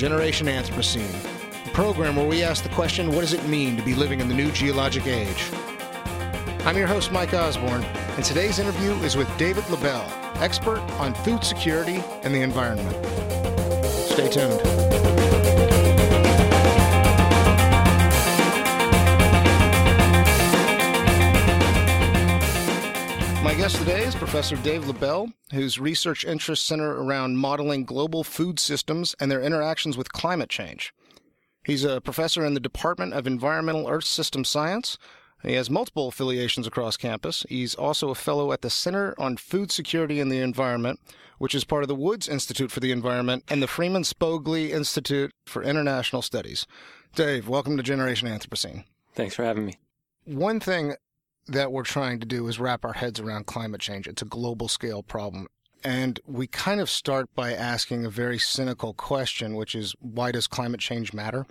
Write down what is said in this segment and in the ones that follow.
Generation Anthropocene, a program where we ask the question what does it mean to be living in the new geologic age? I'm your host, Mike Osborne, and today's interview is with David Lobell, expert on food security and the environment. Stay tuned. My guest today is Professor Dave Lobell, whose research interests center around modeling global food systems and their interactions with climate change. He's a professor in the Department of Environmental Earth System Science. He has multiple affiliations across campus. He's also a fellow at the Center on Food Security and the Environment, which is part of the Woods Institute for the Environment and the Freeman Spogli Institute for International Studies. Dave, welcome to Generation Anthropocene. Thanks for having me. One thing that we're trying to do is wrap our heads around climate change. It's a global scale problem. And we kind of start by asking a very cynical question, which is why does climate change matter?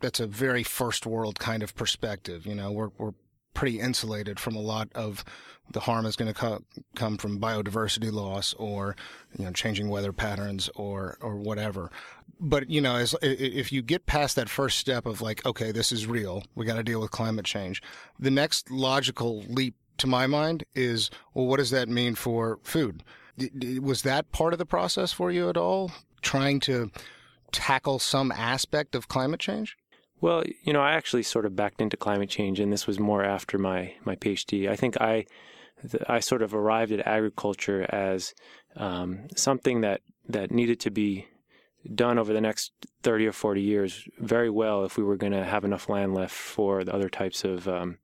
That's a very first world kind of perspective. You know, we're, we're pretty insulated from a lot of the harm is going to co- come from biodiversity loss or, you know, changing weather patterns or, or whatever. But, you know, as, if you get past that first step of like, okay, this is real, we got to deal with climate change, the next logical leap to my mind is, well, what does that mean for food? Was that part of the process for you at all? Trying to tackle some aspect of climate change? Well, you know, I actually sort of backed into climate change, and this was more after my, my PhD. I think I I sort of arrived at agriculture as um, something that, that needed to be done over the next 30 or 40 years very well if we were going to have enough land left for the other types of um,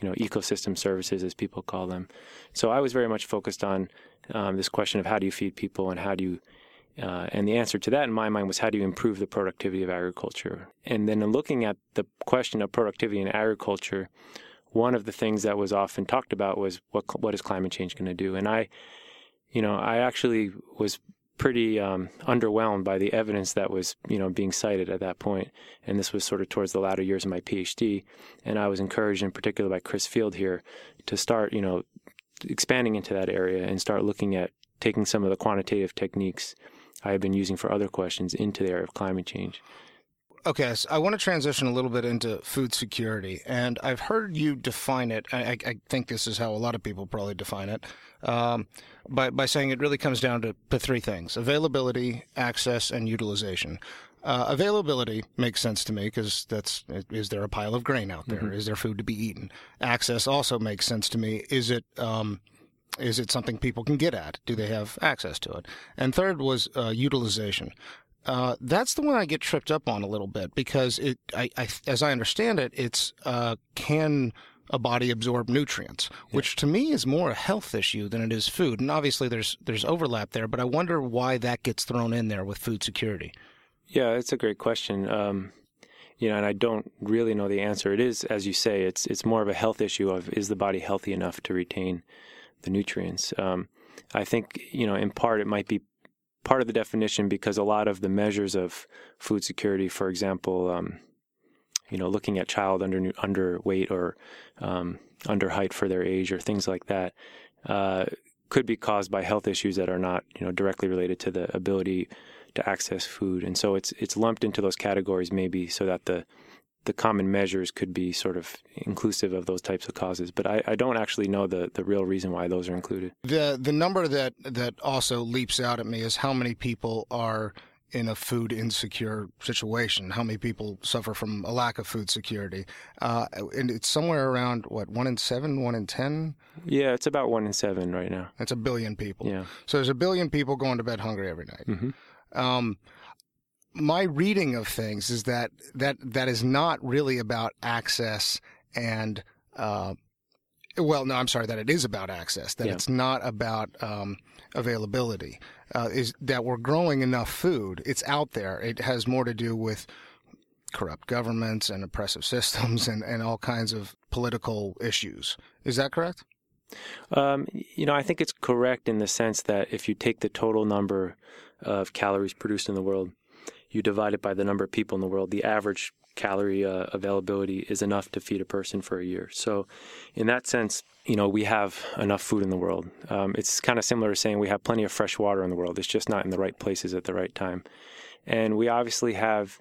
you know ecosystem services as people call them. So I was very much focused on um, this question of how do you feed people and how do you uh, and the answer to that, in my mind, was how do you improve the productivity of agriculture? And then in looking at the question of productivity in agriculture, one of the things that was often talked about was what what is climate change going to do? And I, you know, I actually was pretty um, underwhelmed by the evidence that was you know being cited at that point. And this was sort of towards the latter years of my PhD. And I was encouraged, in particular, by Chris Field here, to start you know expanding into that area and start looking at taking some of the quantitative techniques I have been using for other questions into the area of climate change. Okay, so I want to transition a little bit into food security, and I've heard you define it. I, I- think this is how a lot of people probably define it, um, by by saying it really comes down to, to three things: availability, access, and utilization. Uh, availability makes sense to me because that's is there a pile of grain out there? Is there food to be eaten? Access also makes sense to me. Is it um, is it something people can get at? Do they have access to it? And third was uh, utilization. Uh, that's the one I get tripped up on a little bit because it, I, I as I understand it, it's uh, can a body absorb nutrients, which to me is more a health issue than it is food. And obviously, there's there's overlap there, but I wonder why that gets thrown in there with food security. Yeah, it's a great question. Um, you know, and I don't really know the answer. It is, as you say, it's it's more of a health issue of is the body healthy enough to retain the nutrients. Um, I think you know, in part, it might be part of the definition because a lot of the measures of food security, for example, um, you know, looking at child under underweight or um, under height for their age or things like that, uh, could be caused by health issues that are not you know directly related to the ability to access food, and so it's it's lumped into those categories maybe so that the the common measures could be sort of inclusive of those types of causes. But I, I don't actually know the, the real reason why those are included. The the number that that also leaps out at me is how many people are in a food insecure situation. How many people suffer from a lack of food security? Uh, and it's somewhere around what one in seven, one in ten. Yeah, it's about one in seven right now. That's a billion people. Yeah. So there's a billion people going to bed hungry every night. Mhm. Um, my reading of things is that that that is not really about access and uh, well, no, I'm sorry, that it is about access, that Yeah. it's not about um, availability. Uh, is that we're growing enough food? It's out there. It has more to do with corrupt governments and oppressive systems and, and all kinds of political issues. Is that correct? Um, you know, I think it's correct in the sense that if you take the total number of calories produced in the world, you divide it by the number of people in the world, the average calorie uh, availability is enough to feed a person for a year. So, in that sense, you know, we have enough food in the world. Um, it's kind of similar to saying we have plenty of fresh water in the world. It's just not in the right places at the right time. And we obviously have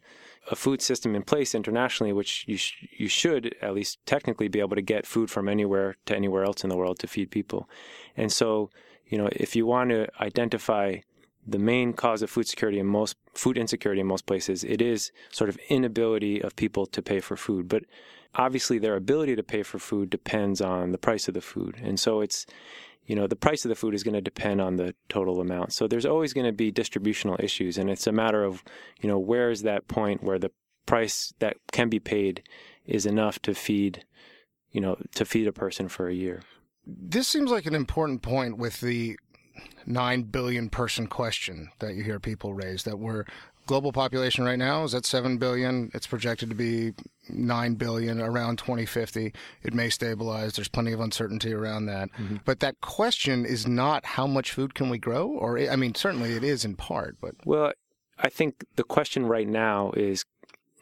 a food system in place internationally, which you sh- you should at least technically be able to get food from anywhere to anywhere else in the world to feed people. And so, you know, if you want to identify the main cause of food security in most food insecurity in most places, it is sort of inability of people to pay for food. But obviously, their ability to pay for food depends on the price of the food, and so it's you know the price of the food is going to depend on the total amount. So there's always going to be distributional issues, and it's a matter of you know where is that point where the price that can be paid is enough to feed you know to feed a person for a year. This seems like an important point with the 9 billion person question that you hear people raise that we're global population right now is at 7 billion. It's projected to be 9 billion around 2050 it may stabilize. There's plenty of uncertainty around that. But that question is not how much food can we grow or i mean certainly it is in part but Well, I think the question right now is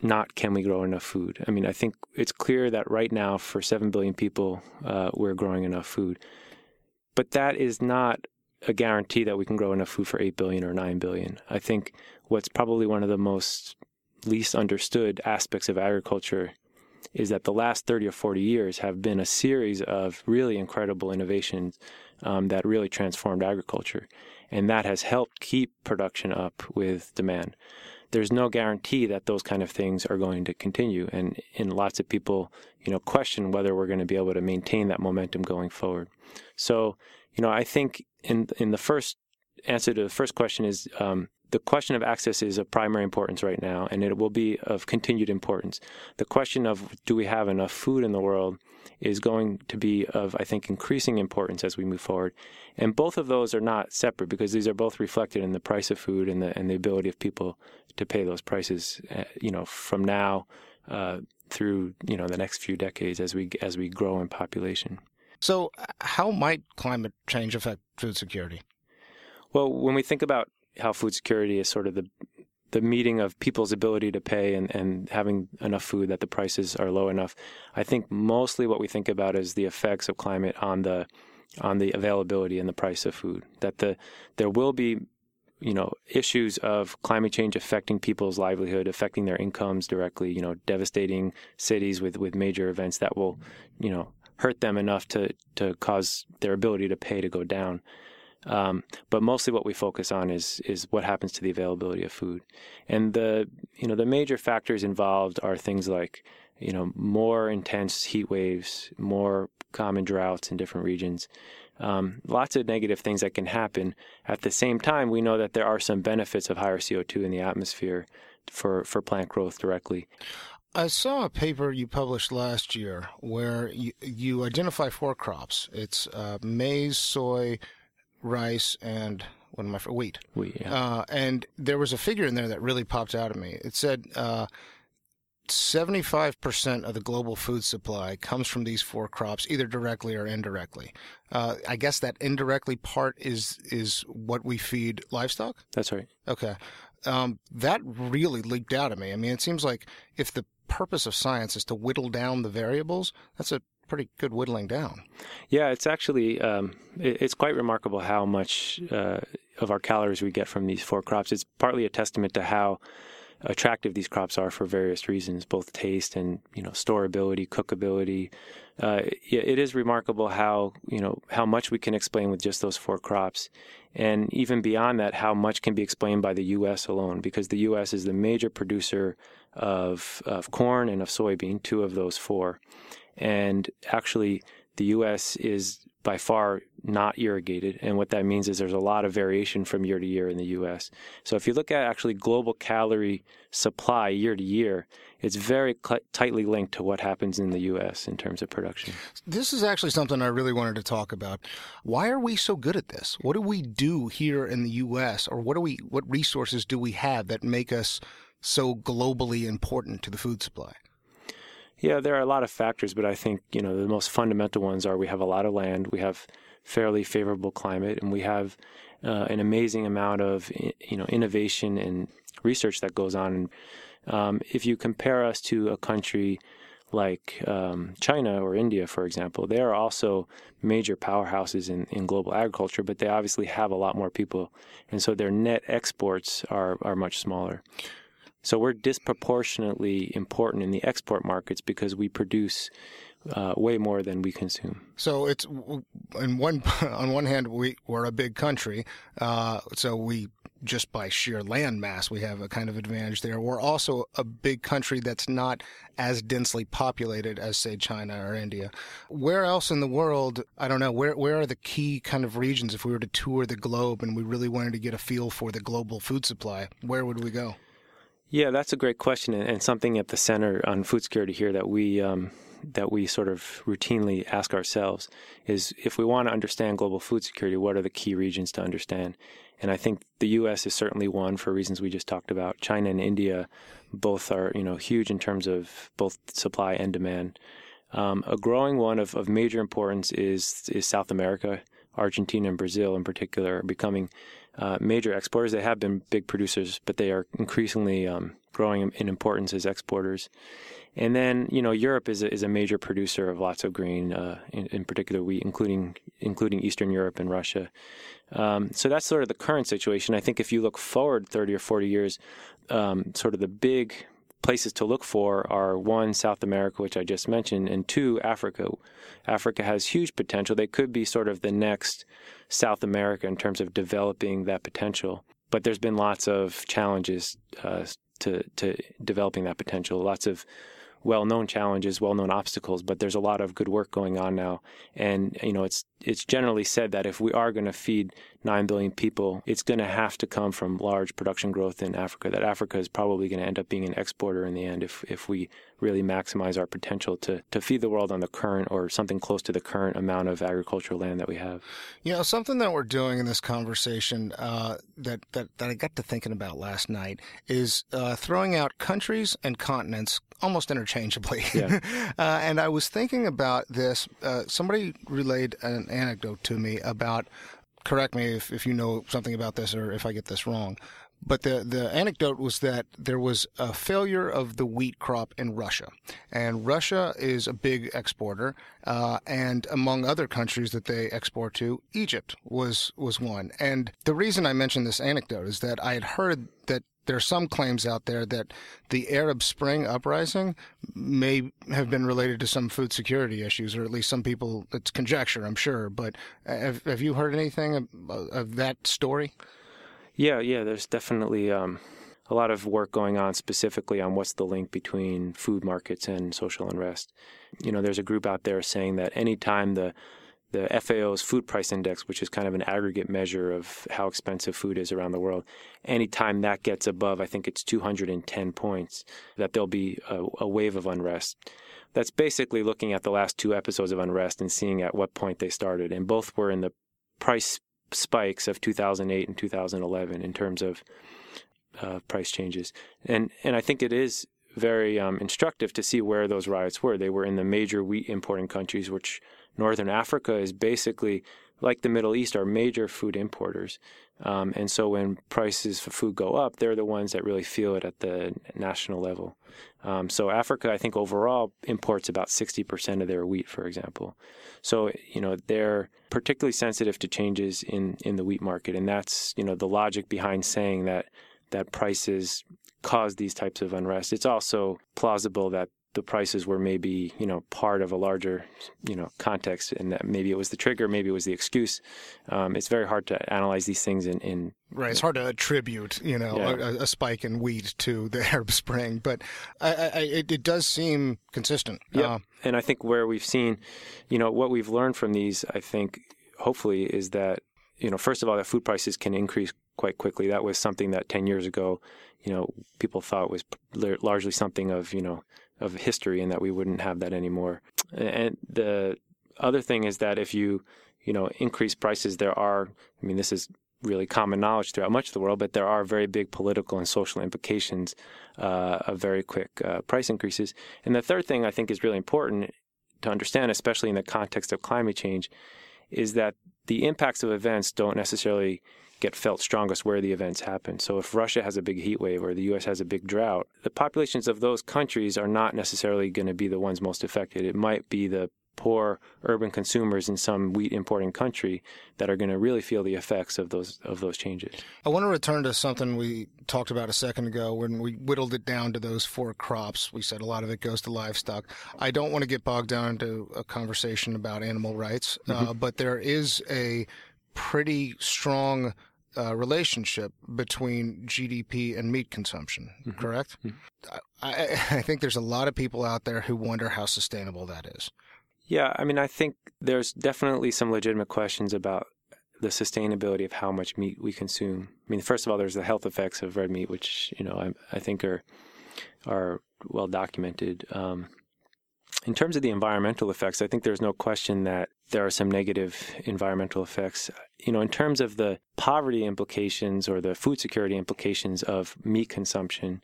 not can we grow enough food. I mean, I think it's clear that right now for seven billion people, uh, we're growing enough food, but that is not a guarantee that we can grow enough food for eight billion or nine billion. I think what's probably one of the most least understood aspects of agriculture is that the last 30 or 40 years have been a series of really incredible innovations um, that really transformed agriculture. And that has helped keep production up with demand. There's no guarantee that those kind of things are going to continue. And, and lots of people, you know, question whether we're going to be able to maintain that momentum going forward. So, you know, I think in, in the first answer to the first question is um, the question of access is of primary importance right now, and it will be of continued importance. The question of do we have enough food in the world is going to be of, I think, increasing importance as we move forward. And both of those are not separate because these are both reflected in the price of food and the and the ability of people to pay those prices. Uh, you know, from now uh, through you know the next few decades as we as we grow in population. So uh, how might climate change affect food security Well, when we think about how food security is sort of the the meeting of people's ability to pay and, and having enough food that the prices are low enough, I think mostly what we think about is the effects of climate on the on the availability and the price of food. That the there will be you know issues of climate change affecting people's livelihood, affecting their incomes directly. You know, devastating cities with with major events that will you know hurt them enough to to cause their ability to pay to go down. Um, but mostly what we focus on is is what happens to the availability of food, and the you know the major factors involved are things like you know more intense heat waves, more common droughts in different regions, um, lots of negative things that can happen. At the same time, we know that there are some benefits of higher CO two in the atmosphere for for plant growth directly. I saw a paper you published last year where you, you identify four crops. It's uh, maize, soy, rice, and what am I? for Wheat. We yeah. Uh, and there was a figure in there that really popped out at me. It said uh, 75% of the global food supply comes from these four crops, either directly or indirectly. Uh, I guess that indirectly part is is what we feed livestock. that's right. Okay. Um, that really leaped out at me. I mean, it seems like if the purpose of science is to whittle down the variables, that's a pretty good whittling down. Yeah, it's actually um, it, it's quite remarkable how much uh, of our calories we get from these four crops. It's partly a testament to how attractive these crops are for various reasons, both taste and you know storability, cookability. Uh, it, it is remarkable how you know how much we can explain with just those four crops, and even beyond that, how much can be explained by the U.S. alone, because the U.S. is the major producer of of corn and of soybean, two of those four, and actually the U.S. is by far not irrigated. And what that means is there's a lot of variation from year to year in the U.S. So if you look at actually global calorie supply year to year, it's very cl- tightly linked to what happens in the U.S. in terms of production. This is actually something I really wanted to talk about. Why are we so good at this? What do we do here in the U.S. or what do we what resources do we have that make us so globally important to the food supply? Yeah, there are a lot of factors, but I think you know the most fundamental ones are we have a lot of land, we have fairly favorable climate, and we have uh, an amazing amount of you know innovation and research that goes on. Um, if you compare us to a country like um, China or India, for example, they are also major powerhouses in, in global agriculture, but they obviously have a lot more people, and so their net exports are are much smaller. So we're disproportionately important in the export markets because we produce uh, way more than we consume. So it's in one on one hand we we're a big country, uh, so we just by sheer land mass we have a kind of advantage there. We're also a big country that's not as densely populated as say China or India. Where else in the world? I don't know. Where where are the key kind of regions if we were to tour the globe and we really wanted to get a feel for the global food supply? Where would we go? Yeah, that's a great question, and something at the center on food security here that we um, that we sort of routinely ask ourselves is if we want to understand global food security, what are the key regions to understand? And I think the U.S. is certainly one for reasons we just talked about. China and India both are you know huge in terms of both supply and demand. Um, a growing one of, of major importance is is South America. Argentina and Brazil, in particular, are becoming uh, major exporters. They have been big producers, but they are increasingly um, growing in importance as exporters. And then, you know, Europe is a, is a major producer of lots of grain, uh, in, in, particular wheat, including including Eastern Europe and Russia. Um, so that's sort of the current situation. I think if you look forward 30 or 40 years, um, sort of the big places to look for are one, South America, which I just mentioned, and two, Africa. Africa has huge potential. They could be sort of the next South America in terms of developing that potential. But there's been lots of challenges uh, to to developing that potential. Lots of well-known challenges, well-known obstacles, but there's a lot of good work going on now. And you know, it's it's generally said that if we are going to feed 9 billion people, it's going to have to come from large production growth in Africa. That Africa is probably going to end up being an exporter in the end if if we really maximize our potential to to feed the world on the current or something close to the current amount of agricultural land that we have. You know, something that we're doing in this conversation uh, that, that that I got to thinking about last night is uh, throwing out countries and continents almost interchangeably. Yeah. uh, and I was thinking about this. Uh, somebody relayed an anecdote to me about. Correct me if, if you know something about this or if I get this wrong. But the, the anecdote was that there was a failure of the wheat crop in Russia. And Russia is a big exporter. Uh, and among other countries that they export to, Egypt was, was one. And the reason I mentioned this anecdote is that I had heard that there are some claims out there that the Arab Spring uprising may have been related to some food security issues, or at least some people. It's conjecture, I'm sure. But have, have you heard anything of, of, that story? Yeah, yeah. There's definitely um, a lot of work going on specifically on what's the link between food markets and social unrest. You know, there's a group out there saying that anytime the the FAO's food price index, which is kind of an aggregate measure of how expensive food is around the world, anytime that gets above, I think it's 210 points, that there'll be a, a wave of unrest. That's basically looking at the last two episodes of unrest and seeing at what point they started. And both were in the price spikes of 2008 and 2011 in terms of uh, price changes. And and I think it is very um, instructive to see where those riots were. They were in the major wheat importing countries, which Northern Africa is basically like the Middle East are major food importers. Um, and so when prices for food go up, they're the ones that really feel it at the national level. Um, so Africa, I think overall imports about 60% of their wheat, for example. So, you know, they're particularly sensitive to changes in, in the wheat market. And that's, you know, the logic behind saying that, that prices cause these types of unrest. It's also plausible that the prices were maybe you know part of a larger you know context, and that maybe it was the trigger, maybe it was the excuse. Um, it's very hard to analyze these things in, in Right, it's hard to attribute, you know, Yeah. a, a spike in wheat to the Arab Spring, but I, I, it, it does seem consistent. Yep. Uh, and I think where we've seen, you know, what we've learned from these, I think, hopefully, is that, you know, first of all, that food prices can increase quite quickly. That was something that 10 years ago, you know, people thought was largely something of, you know, of history and that we wouldn't have that anymore. And the other thing is that if you, you know, increase prices, there are, I mean, this is really common knowledge throughout much of the world, but there are very big political and social implications uh, of very quick uh, price increases. And the third thing I think is really important to understand, especially in the context of climate change, is that the impacts of events don't necessarily get felt strongest where the events happen. So if Russia has a big heat wave or the US has a big drought, the populations of those countries are not necessarily going to be the ones most affected. It might be the poor urban consumers in some wheat importing country that are going to really feel the effects of those of those changes. I want to return to something we talked about a second ago when we whittled it down to those four crops. We said a lot of it goes to livestock. I don't want to get bogged down into a conversation about animal rights, uh, but there is a pretty strong uh, relationship between GDP and meat consumption, correct? I, I, I think there's a lot of people out there who wonder how sustainable that is. Yeah, I mean, I think there's definitely some legitimate questions about the sustainability of how much meat we consume. I mean, first of all, there's the health effects of red meat, which you know I, I think are are well documented. Um, in terms of the environmental effects, I think there's no question that there are some negative environmental effects. You know, in terms of the poverty implications or the food security implications of meat consumption,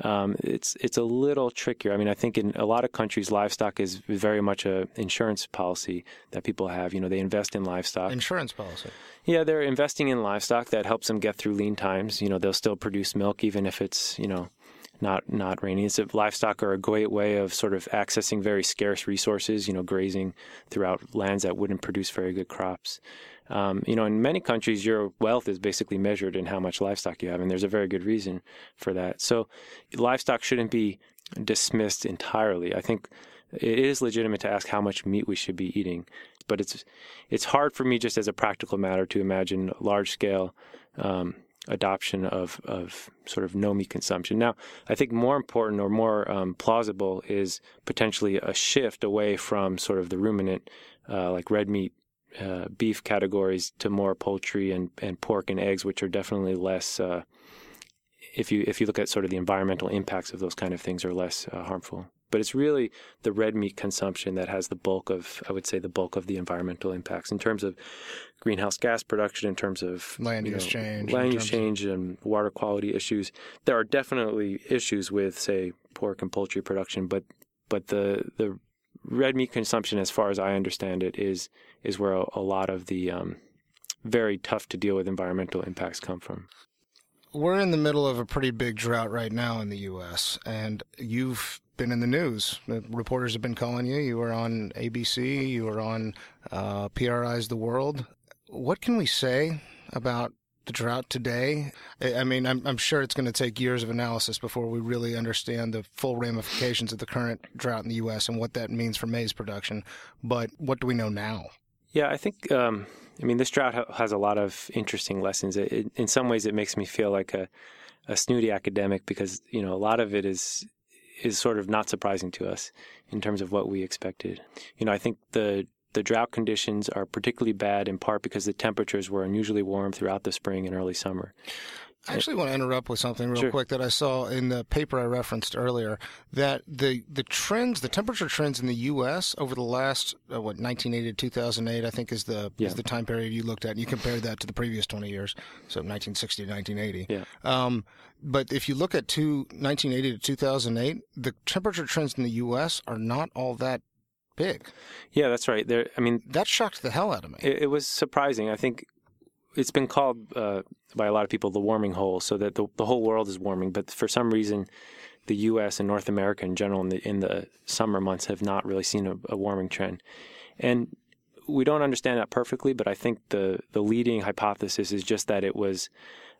um, it's it's a little trickier. I mean, I think in a lot of countries, livestock is very much a insurance policy that people have. You know, they invest in livestock. Insurance policy. Yeah, they're investing in livestock that helps them get through lean times. You know, they'll still produce milk even if it's you know not not rainy. It's a, livestock are a great way of sort of accessing very scarce resources. You know, grazing throughout lands that wouldn't produce very good crops. Um, you know, in many countries, your wealth is basically measured in how much livestock you have, and there's a very good reason for that. So, livestock shouldn't be dismissed entirely. I think it is legitimate to ask how much meat we should be eating, but it's it's hard for me just as a practical matter to imagine large scale um, adoption of of sort of no meat consumption. Now, I think more important or more um, plausible is potentially a shift away from sort of the ruminant, uh, like red meat. Uh, beef categories to more poultry and, and pork and eggs, which are definitely less. Uh, if you if you look at sort of the environmental impacts of those kind of things, are less uh, harmful. But it's really the red meat consumption that has the bulk of, I would say, the bulk of the environmental impacts in terms of greenhouse gas production, in terms of Land use know, change, land use change, and water quality issues. There are definitely issues with, say, pork and poultry production, but but the the red meat consumption, as far as I understand it, is is where a, a lot of the um, very tough to deal with environmental impacts come from. We're in the middle of a pretty big drought right now in the U.S., and you've been in the news. Reporters have been calling you. You were on ABC, you were on uh, PRI's The World. What can we say about the drought today? I I mean, I'm, I'm sure it's going to take years of analysis before we really understand the full ramifications of the current drought in the U.S. and what that means for maize production. But what do we know now? Yeah, I think. Um, I mean, this drought has a lot of interesting lessons. It, it, in some ways, it makes me feel like a, a snooty academic because you know a lot of it is is sort of not surprising to us in terms of what we expected. You know, I think the the drought conditions are particularly bad in part because the temperatures were unusually warm throughout the spring and early summer. I actually want to interrupt with something real Sure. quick that I saw in the paper I referenced earlier. That the the trends, the temperature trends in the U.S. over the last uh, what 1980 to 2008, I think is the Yeah. is the time period you looked at. And you compared that to the previous 20 years, so 1960 to 1980. Yeah. Um, but if you look at two, 1980 to 2008, the temperature trends in the U.S. are not all that big. Yeah, that's right. There, I mean, That shocked the hell out of me. It, it was surprising. I think it's been called uh, by a lot of people the warming hole, so that the, the whole world is warming. But for some reason, the U.S. and North America in general in the in the summer months have not really seen a, a warming trend. And we don't understand that perfectly, but I think the the leading hypothesis is just that it was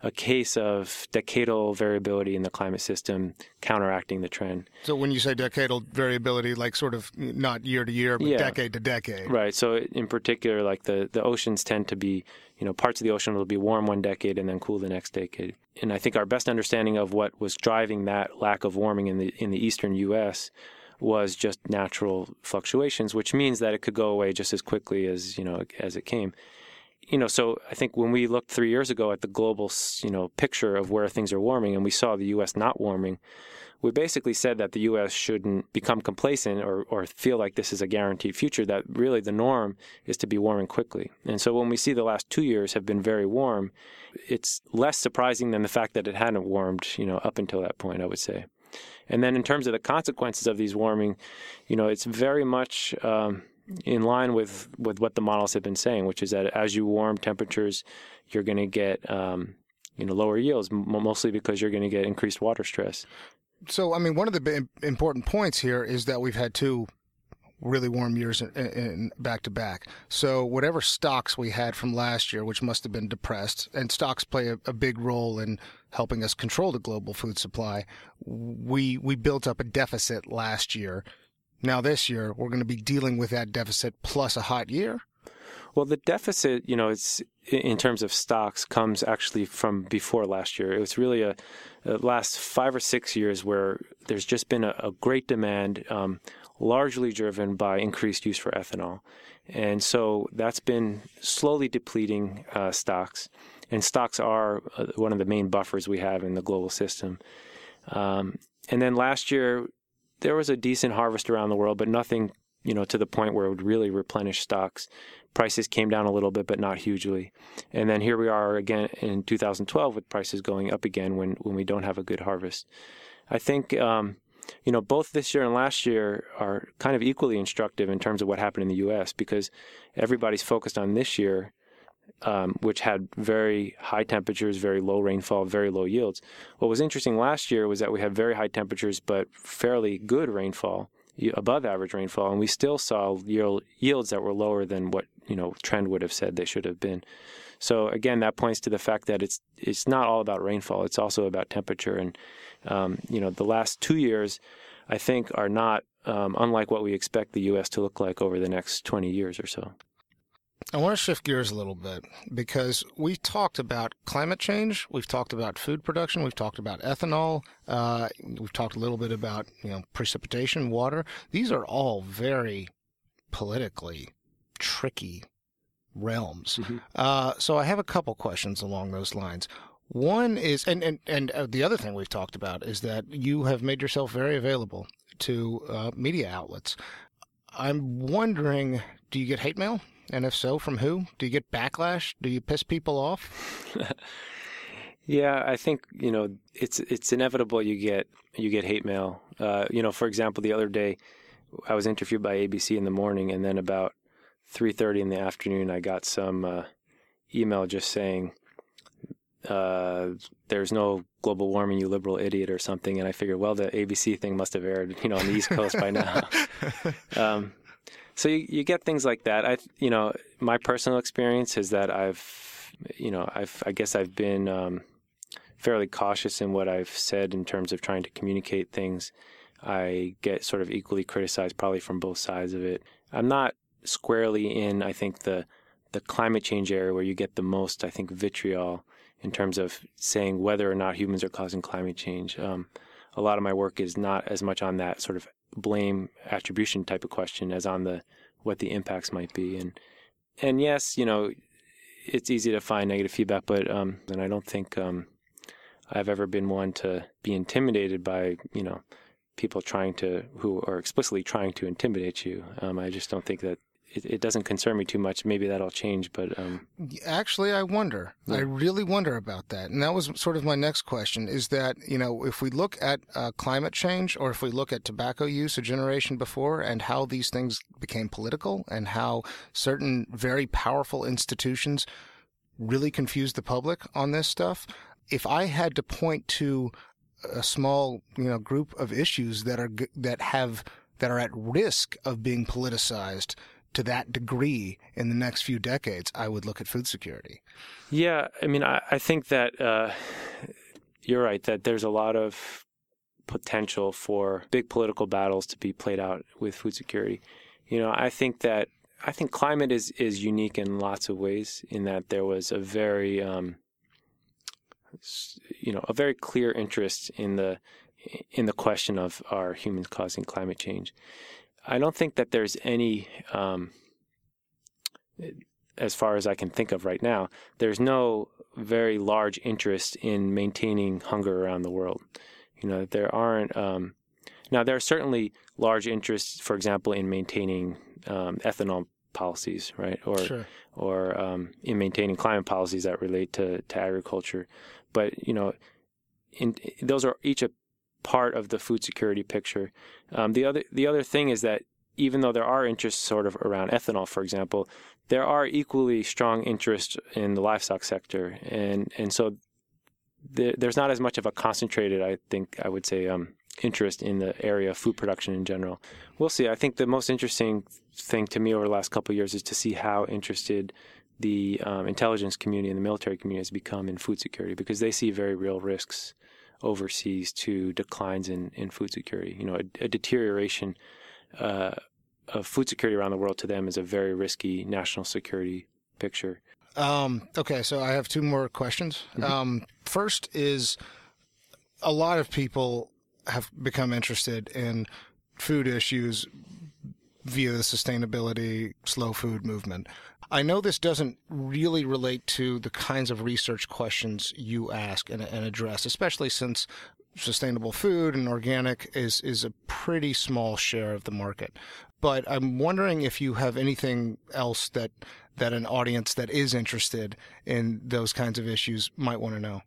a case of decadal variability in the climate system counteracting the trend. So when you say decadal variability, like sort of not year to year, but Yeah. decade to decade. Right. So in particular, like the, the oceans tend to be, you know, parts of the ocean will be warm one decade and then cool the next decade. And I think our best understanding of what was driving that lack of warming in the in the eastern U.S. was just natural fluctuations, which means that it could go away just as quickly as you know as it came. You know, so I think when we looked three years ago at the global, you know, picture of where things are warming, and we saw the U.S. not warming, we basically said that the U.S. shouldn't become complacent or, or feel like this is a guaranteed future, that really the norm is to be warming quickly. And so when we see the last two years have been very warm, it's less surprising than the fact that it hadn't warmed, you know, up until that point, I would say. And then in terms of the consequences of these warming, you know, it's very much um, in line with, with what the models have been saying, which is that as you warm temperatures, you're going to get, um, you know, lower yields, m- mostly because you're going to get increased water stress. So, I mean, one of the bi- important points here is that we've had two really warm years in back to back. So, whatever stocks we had from last year, which must have been depressed, and stocks play a, a big role in helping us control the global food supply. We we built up a deficit last year. Now this year, we're going to be dealing with that deficit plus a hot year. Well, the deficit, you know, it's in terms of stocks comes actually from before last year. It was really a, a last five or six years where there's just been a, a great demand, um, largely driven by increased use for ethanol, and so that's been slowly depleting uh, stocks. And stocks are uh, one of the main buffers we have in the global system. Um, and then last year, there was a decent harvest around the world, but nothing, you know, to the point where it would really replenish stocks prices came down a little bit, but not hugely. And then here we are again in 2012 with prices going up again when, when we don't have a good harvest. I think, um, you know, both this year and last year are kind of equally instructive in terms of what happened in the U.S. because everybody's focused on this year, um, which had very high temperatures, very low rainfall, very low yields. What was interesting last year was that we had very high temperatures, but fairly good rainfall above average rainfall, and we still saw yield, yields that were lower than what you know trend would have said they should have been. So again, that points to the fact that it's it's not all about rainfall; it's also about temperature. And um, you know, the last two years, I think, are not um, unlike what we expect the U.S. to look like over the next 20 years or so. I want to shift gears a little bit because we talked about climate change, we've talked about food production, we've talked about ethanol, uh, we've talked a little bit about you know precipitation, water. These are all very politically tricky realms. Mm-hmm. Uh, so I have a couple questions along those lines. One is, and and and uh, the other thing we've talked about is that you have made yourself very available to uh, media outlets. I'm wondering, do you get hate mail? And if so, from who? Do you get backlash? Do you piss people off? Yeah, I think you know it's it's inevitable. You get you get hate mail. Uh, you know, for example, the other day I was interviewed by ABC in the morning, and then about three thirty in the afternoon, I got some uh, email just saying uh, there's no global warming, you liberal idiot, or something. And I figured, well, the ABC thing must have aired, you know, on the East Coast by now. um, so you, you get things like that. I, you know, my personal experience is that I've, you know, I've, I guess I've been um, fairly cautious in what I've said in terms of trying to communicate things. I get sort of equally criticized, probably from both sides of it. I'm not squarely in, I think, the the climate change area where you get the most, I think, vitriol in terms of saying whether or not humans are causing climate change. Um, a lot of my work is not as much on that sort of blame attribution type of question as on the what the impacts might be. And and yes, you know, it's easy to find negative feedback, but um, and I don't think um, I've ever been one to be intimidated by you know people trying to who are explicitly trying to intimidate you. Um, I just don't think that it, it, doesn't concern me too much. Maybe that'll change, but um, actually, I wonder. Yeah. I really wonder about that. And that was sort of my next question: is that you know if we look at uh, climate change, or if we look at tobacco use a generation before, and how these things became political, and how certain very powerful institutions really confused the public on this stuff. If I had to point to a small, you know, group of issues that are that have that are at risk of being politicized, to that degree in the next few decades, I would look at food security. Yeah, I mean, I, I think that uh, you're right that there's a lot of potential for big political battles to be played out with food security. You know, I think that I think climate is is unique in lots of ways in that there was a very um, you know a very clear interest in the in the question of are humans causing climate change. I don't think that there's any um, as far as I can think of right now, there's no very large interest in maintaining hunger around the world. You know, there aren't. Um, now, there are certainly large interests, for example, in maintaining um, ethanol policies, right, or Sure. or um, in maintaining climate policies that relate to, to agriculture. But you know, in, those are each a part of the food security picture. Um, the other the other thing is that even though there are interests sort of around ethanol, for example, there are equally strong interests in the livestock sector, and and so there, there's not as much of a concentrated, I think, I would say, um, interest in the area of food production in general. We'll see. I think the most interesting thing to me over the last couple of years is to see how interested the um, intelligence community and the military community has become in food security because they see very real risks overseas to declines in, in food security. You know, a, a deterioration uh, of food security around the world to them is a very risky national security picture. Um, okay, so I have two more questions. Um, first is a lot of people have become interested in food issues via the sustainability slow food movement. I know this doesn't really relate to the kinds of research questions you ask and, and address, especially since sustainable food and organic is is a pretty small share of the market. But I'm wondering if you have anything else that that an audience that is interested in those kinds of issues might want to know.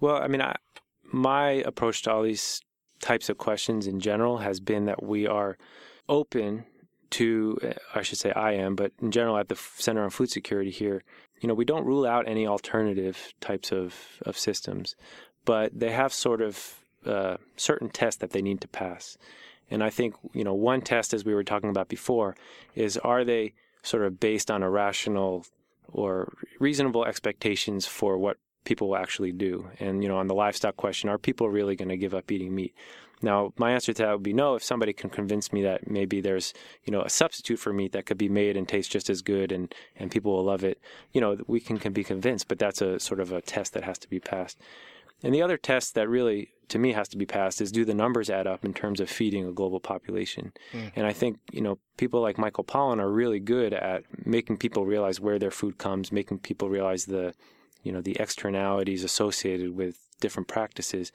Well, I mean, I, my approach to all these types of questions in general has been that we are open to, I should say I am, but in general at the Center on Food Security here, you know, we don't rule out any alternative types of, of systems, but they have sort of uh, certain tests that they need to pass. And I think, you know, one test, as we were talking about before, is are they sort of based on a rational or reasonable expectations for what people will actually do? And, you know, on the livestock question, are people really going to give up eating meat? Now, my answer to that would be no. If somebody can convince me that maybe there's, you know, a substitute for meat that could be made and taste just as good and, and people will love it, you know, we can, can be convinced, but that's a sort of a test that has to be passed. And the other test that really, to me, has to be passed is do the numbers add up in terms of feeding a global population? Hmm. And I think, you know, people like Michael Pollan are really good at making people realize where their food comes, making people realize the, you know, the externalities associated with different practices.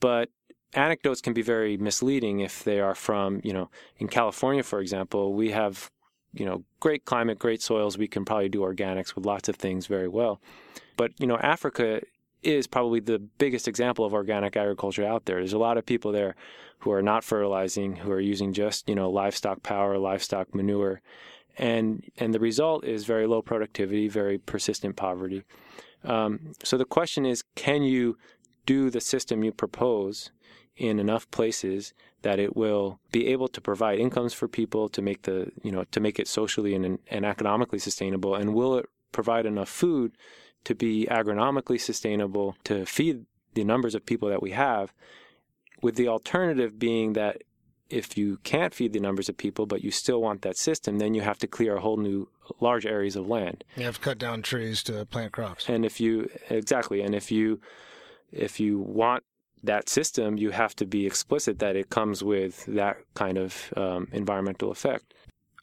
But anecdotes can be very misleading if they are from, you know, in California, for example, we have, you know, great climate, great soils. We can probably do organics with lots of things very well. But, you know, Africa is probably the biggest example of organic agriculture out there. There's a lot of people there who are not fertilizing, who are using just, you know, livestock power, livestock manure. And, and the result is very low productivity, very persistent poverty. Um, so the question is, can you do the system you propose in enough places that it will be able to provide incomes for people to make the you know to make it socially and, and economically sustainable? And will it provide enough food to be agronomically sustainable to feed the numbers of people that we have? With the alternative being that if you can't feed the numbers of people but you still want that system then you have to clear a whole new large areas of land. You have to cut down trees to plant crops. and if you exactly, and if you if you want that system, you have to be explicit that it comes with that kind of um, environmental effect.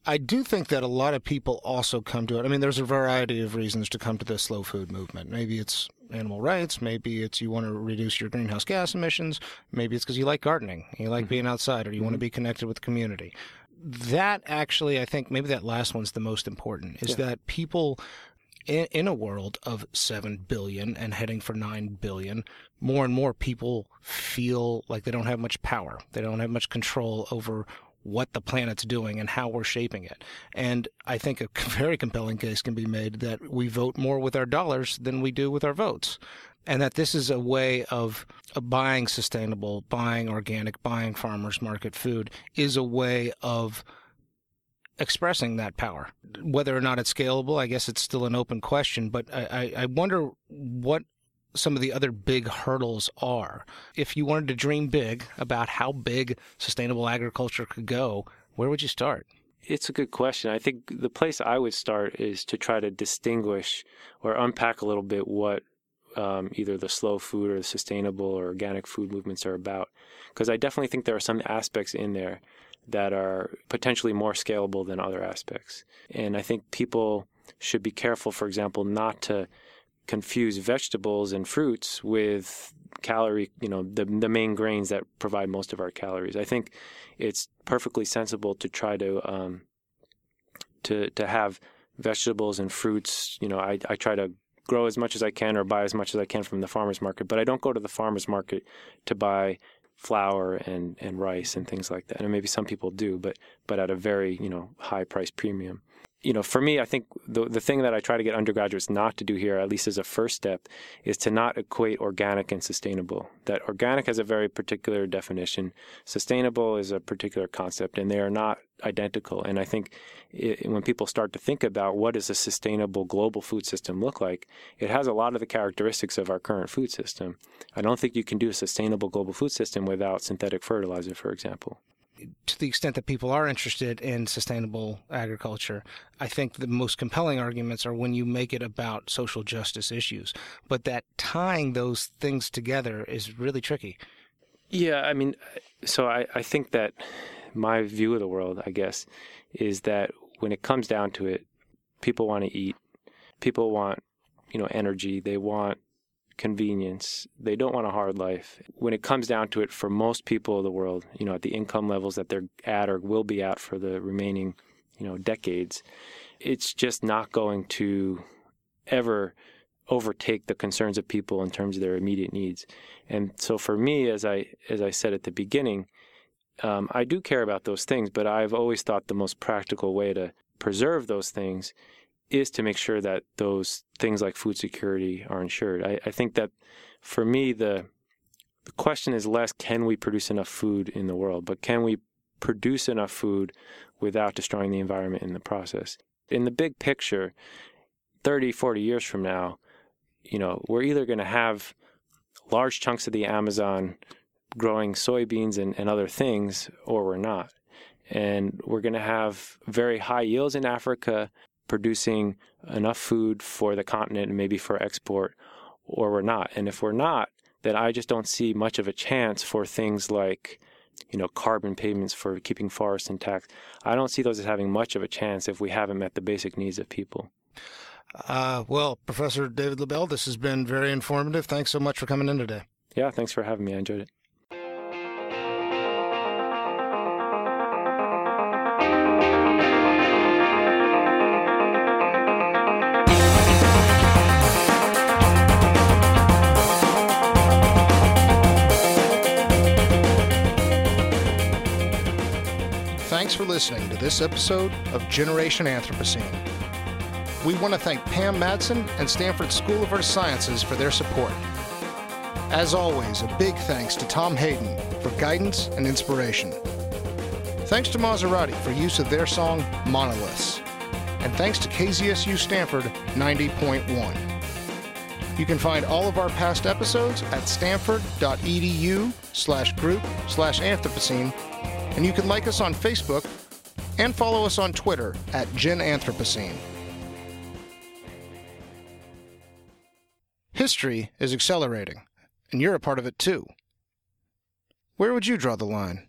I do think that a lot of people also come to it. I mean, there's a variety of reasons to come to the slow food movement. Maybe it's animal rights. Maybe it's you want to reduce your greenhouse gas emissions. Maybe it's because you like gardening, you like being outside, or you want to be connected with the community. That actually, I think maybe that last one's the most important. Is that people in, in a world of 7 billion and heading for 9 billion, more and more people feel like they don't have much power. They don't have much control over what the planet's doing and how we're shaping it. And I think a very compelling case can be made that we vote more with our dollars than we do with our votes. And that this is a way of, buying sustainable, buying organic, buying farmers market food is a way of expressing that power. Whether or not it's scalable, I guess it's still an open question, but I, I wonder what some of the other big hurdles are. If you wanted to dream big about how big sustainable agriculture could go, where would you start? It's a good question. I think the place I would start is to try to distinguish or unpack a little bit what um, either the slow food or the sustainable or organic food movements are about. Because I definitely think there are some aspects in there that are potentially more scalable than other aspects. And I think people should be careful, for example, not to confuse vegetables and fruits with calorie, you know, the the main grains that provide most of our calories. I think it's perfectly sensible to try to um, to to have vegetables and fruits. You know, I I try to grow as much as I can or buy as much as I can from the farmers market, but I don't go to the farmers market to buy flour and, and rice and things like that. And maybe some people do, but but at a very you know high price premium you know, for me, I think the the thing that I try to get undergraduates not to do here, at least as a first step, is to not equate organic and sustainable. That organic has a very particular definition, sustainable is a particular concept, and they are not identical. And I think it, when people start to think about what does a sustainable global food system look like, it has a lot of the characteristics of our current food system. I don't think you can do a sustainable global food system without synthetic fertilizer, for example to the extent that people are interested in sustainable agriculture, I think the most compelling arguments are when you make it about social justice issues. But that tying those things together is really tricky. Yeah, I mean, so I, I think that my view of the world, I guess, is that when it comes down to it, people want to eat. People want, you know, energy. They want convenience. They don't want a hard life. When it comes down to it, for most people of the world, you know, at the income levels that they're at or will be at for the remaining, you know, decades, it's just not going to ever overtake the concerns of people in terms of their immediate needs. And so for me, as I as I said at the beginning, um, I do care about those things, but I've always thought the most practical way to preserve those things is to make sure that those things like food security are ensured. I, I think that for me, the the question is less can we produce enough food in the world, but can we produce enough food without destroying the environment in the process? In the big picture, 30, 40 years from now, you know, we're either going to have large chunks of the Amazon growing soybeans and, and other things, or we're not. And we're going to have very high yields in Africa producing enough food for the continent and maybe for export, or we're not. And if we're not, then I just don't see much of a chance for things like, you know, carbon payments for keeping forests intact. I don't see those as having much of a chance if we haven't met the basic needs of people. Uh, well, Professor David Lobell, this has been very informative. Thanks so much for coming in today. Yeah, thanks for having me. I enjoyed it. Thanks for listening to this episode of Generation Anthropocene. We want to thank Pam Matson and Stanford School of Earth Sciences for their support. As always, a big thanks to Tom Hayden for guidance and inspiration. Thanks to Maserati for use of their song Monoliths. And thanks to KZSU Stanford 90.1. You can find all of our past episodes at stanford.edu slash group slash Anthropocene and you can like us on Facebook and follow us on Twitter at Gen Anthropocene. History is accelerating, and you're a part of it too. Where would you draw the line?